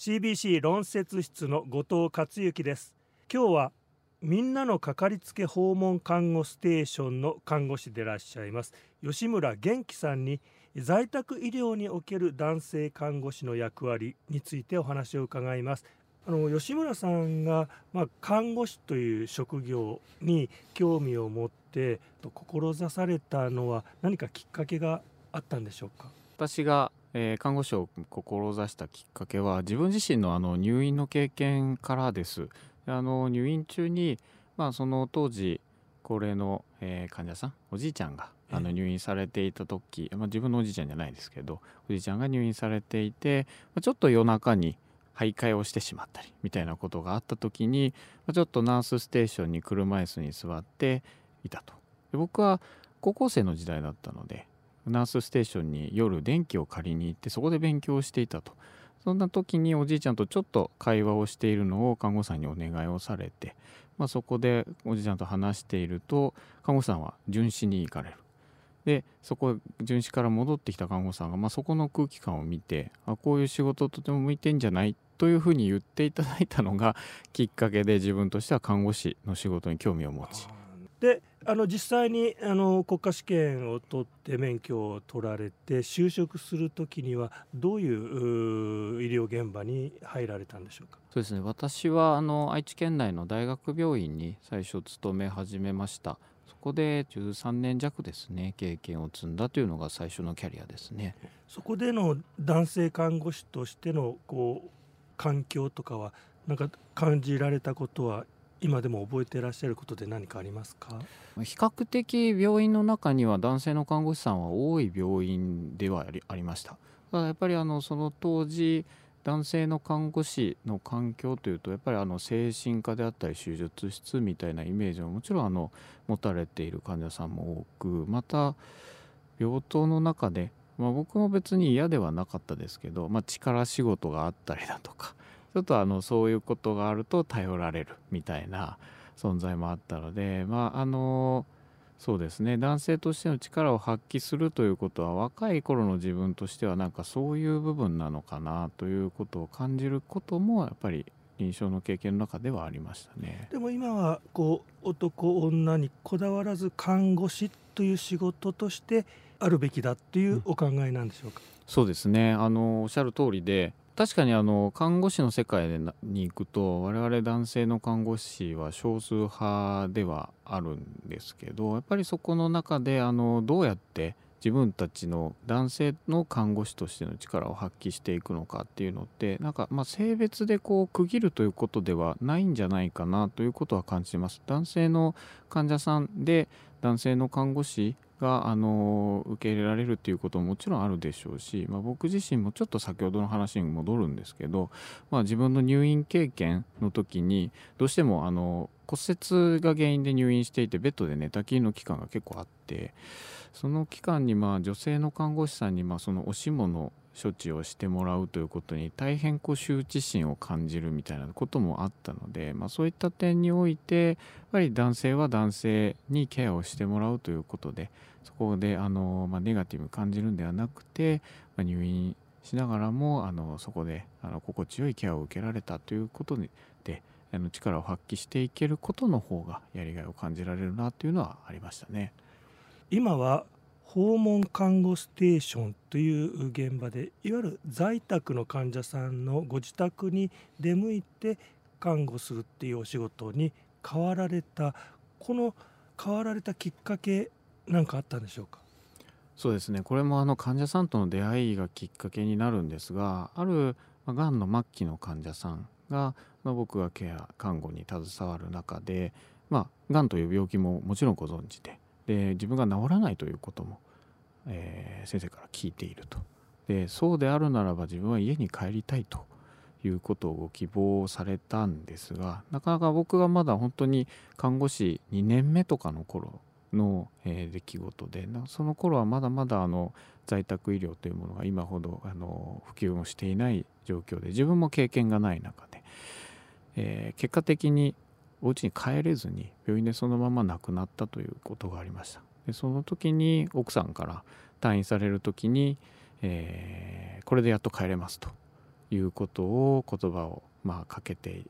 CBC 論説室の後藤克之です。今日はみんなのかかりつけ訪問看護ステーションの看護師でいらっしゃいます。吉村元気さんに在宅医療における男性看護師の役割についてお話を伺います。あの吉村さんが、まあ、看護師という職業に興味を持って志されたのは何かきっかけがあったんでしょうか？私が、えー、看護師を志したきっかけは自分自身のあの入院の経験からです。あの入院中に、まあ、その当時高齢の、えー、患者さんおじいちゃんがあの入院されていた時、まあ、自分のおじいちゃんじゃないですけどおじいちゃんが入院されていて、まあ、ちょっと夜中に徘徊をしてしまったりみたいなことがあった時に、まあ、ちょっとナースステーションに車椅子に座っていたと。で僕は高校生の時代だったのでナースステーションに夜電気を借りに行ってそこで勉強していたと。そんな時におじいちゃんとちょっと会話をしているのを看護師さんにお願いをされて、まあ、そこでおじいちゃんと話していると看護師さんは巡視に行かれる。でそこ巡視から戻ってきた看護師さんが、まあ、そこの空気感を見てあこういう仕事とても向いてんじゃないというふうに言っていただいたのがきっかけで自分としては看護師の仕事に興味を持ちであの実際にあの国家試験を取って免許を取られて就職する時にはどういう医療現場に入られたんでしょうか？そうですね。私はあの愛知県内の大学病院に最初勤め始めました。そこで13年弱ですね経験を積んだというのが最初のキャリアですね。そこでの男性看護師としてのこう環境とかはなんか感じられたことは今でも覚えていらっしゃることで何かありますか？比較的病院の中には男性の看護師さんは多い病院ではありました。やっぱりあのその当時男性の看護師の環境というとやっぱりあの精神科であったり手術室みたいなイメージももちろんあの持たれている患者さんも多くまた病棟の中で、まあ、僕も別に嫌ではなかったですけど、まあ、力仕事があったりだとかちょっとあのそういうことがあると頼られるみたいな存在もあったのでまああのそうですね。男性としての力を発揮するということは若い頃の自分としてはなんかそういう部分なのかなということを感じることもやっぱり臨床の経験の中ではありましたね。でも今はこう男女にこだわらず看護師という仕事としてあるべきだっていうお考えなんでしょうか、うん、そうですね。あのおっしゃる通りで確かにあの看護師の世界に行くと我々男性の看護師は少数派ではあるんですけどやっぱりそこの中であのどうやって自分たちの男性の看護師としての力を発揮していくのかっていうのってなんかま性別でこう区切るということではないんじゃないかなということは感じます。男性の患者さんで男性の看護師があの受け入れられるっていうことももちろんあるでしょうし、まあ、僕自身もちょっと先ほどの話に戻るんですけど、まあ、自分の入院経験の時にどうしてもあの骨折が原因で入院していてベッドで寝たきりの期間が結構あってその期間にまあ女性の看護師さんにまあそのおしもの処置をしてもらうということに大変こう羞恥心を感じるみたいなこともあったので、まあ、そういった点においてやっぱり男性は男性にケアをしてもらうということでそこであの、まあ、ネガティブ感じるんではなくて、入院しながらもあのそこであの心地よいケアを受けられたということであの力を発揮していけることの方がやりがいを感じられるなというのはありましたね。今は訪問看護ステーションという現場でいわゆる在宅の患者さんのご自宅に出向いて看護するっていうお仕事に変わられたこの変わられたきっかけ何かあったんでしょうか？そうですねこれもあの患者さんとの出会いがきっかけになるんですがあるがんの末期の患者さんが、まあ、僕がケア看護に携わる中でまあがんという病気ももちろんご存知でで自分が治らないということも、えー、先生から聞いていると。でそうであるならば自分は家に帰りたいということをご希望されたんですがなかなか僕がまだ本当に看護師2年目とかの頃の、えー、出来事でその頃はまだまだあの在宅医療というものが今ほどあの普及もしていない状況で自分も経験がない中で、えー、結果的にお家に帰れずに病院でそのまま亡くなったということがありました。でその時に奥さんから退院される時に、えー、これでやっと帰れますということを言葉をまあかけて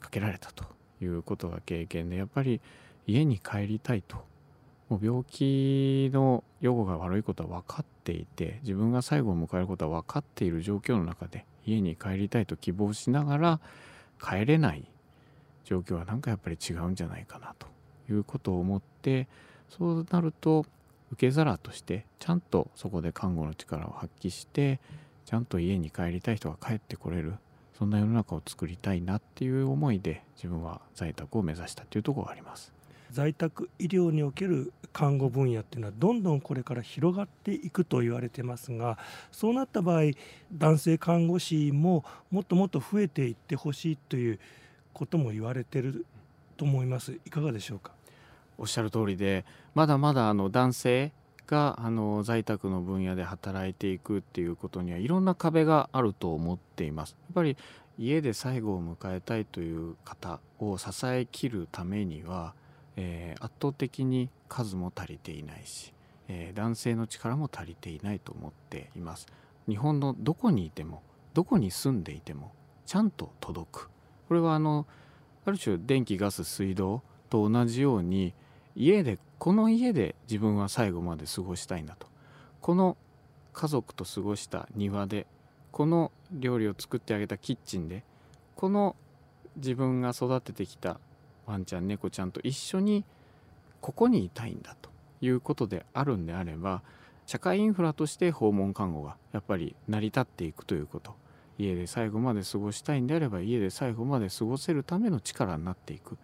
かけられたということが経験でやっぱり家に帰りたいともう病気の予後が悪いことは分かっていて自分が最後を迎えることは分かっている状況の中で家に帰りたいと希望しながら帰れない状況はなんかやっぱり違うんじゃないかなということを思ってそうなると受け皿としてちゃんとそこで看護の力を発揮してちゃんと家に帰りたい人が帰ってこれるそんな世の中を作りたいなっていう思いで自分は在宅を目指したっていうところがあります。在宅医療における看護分野っていうのはどんどんこれから広がっていくと言われてますがそうなった場合男性看護師ももっともっと増えていってほしいということも言われてると思いますいかがでしょうか？おっしゃる通りでまだまだあの男性があの在宅の分野で働いていくっていうことにはいろんな壁があると思っています。やっぱり家で最後を迎えたいという方を支えきるためには、えー、圧倒的に数も足りていないし、えー、男性の力も足りていないと思っています。日本のどこにいてもどこに住んでいてもちゃんと届くこれはあのある種電気ガス水道と同じように家でこの家で自分は最後まで過ごしたいんだとこの家族と過ごした庭でこの料理を作ってあげたキッチンでこの自分が育ててきたワンちゃん猫ちゃんと一緒にここにいたいんだということであるんであれば社会インフラとして訪問看護がやっぱり成り立っていくということ。家で最後まで過ごしたいんであれば家で最後まで過ごせるための力になっていく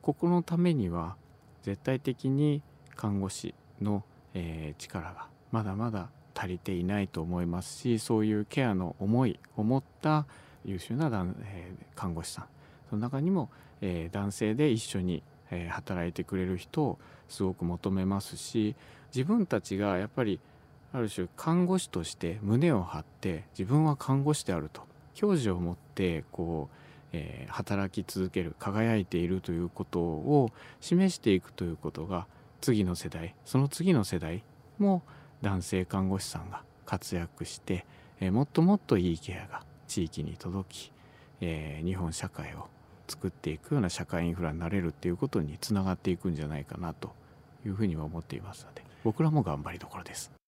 ここのためには絶対的に看護師の、えー、力がまだまだ足りていないと思いますしそういうケアの思いを持った優秀な、えー、看護師さん。その中にも、えー、男性で一緒に、えー、働いてくれる人をすごく求めますし自分たちがやっぱりある種看護師として胸を張って自分は看護師であると矜持を持ってこうえー、働き続ける輝いているということを示していくということが次の世代その次の世代も男性看護師さんが活躍して、えー、もっともっといいケアが地域に届き、えー、日本社会を作っていくような社会インフラになれるっていうことにつながっていくんじゃないかなというふうには思っていますので僕らも頑張りどころです。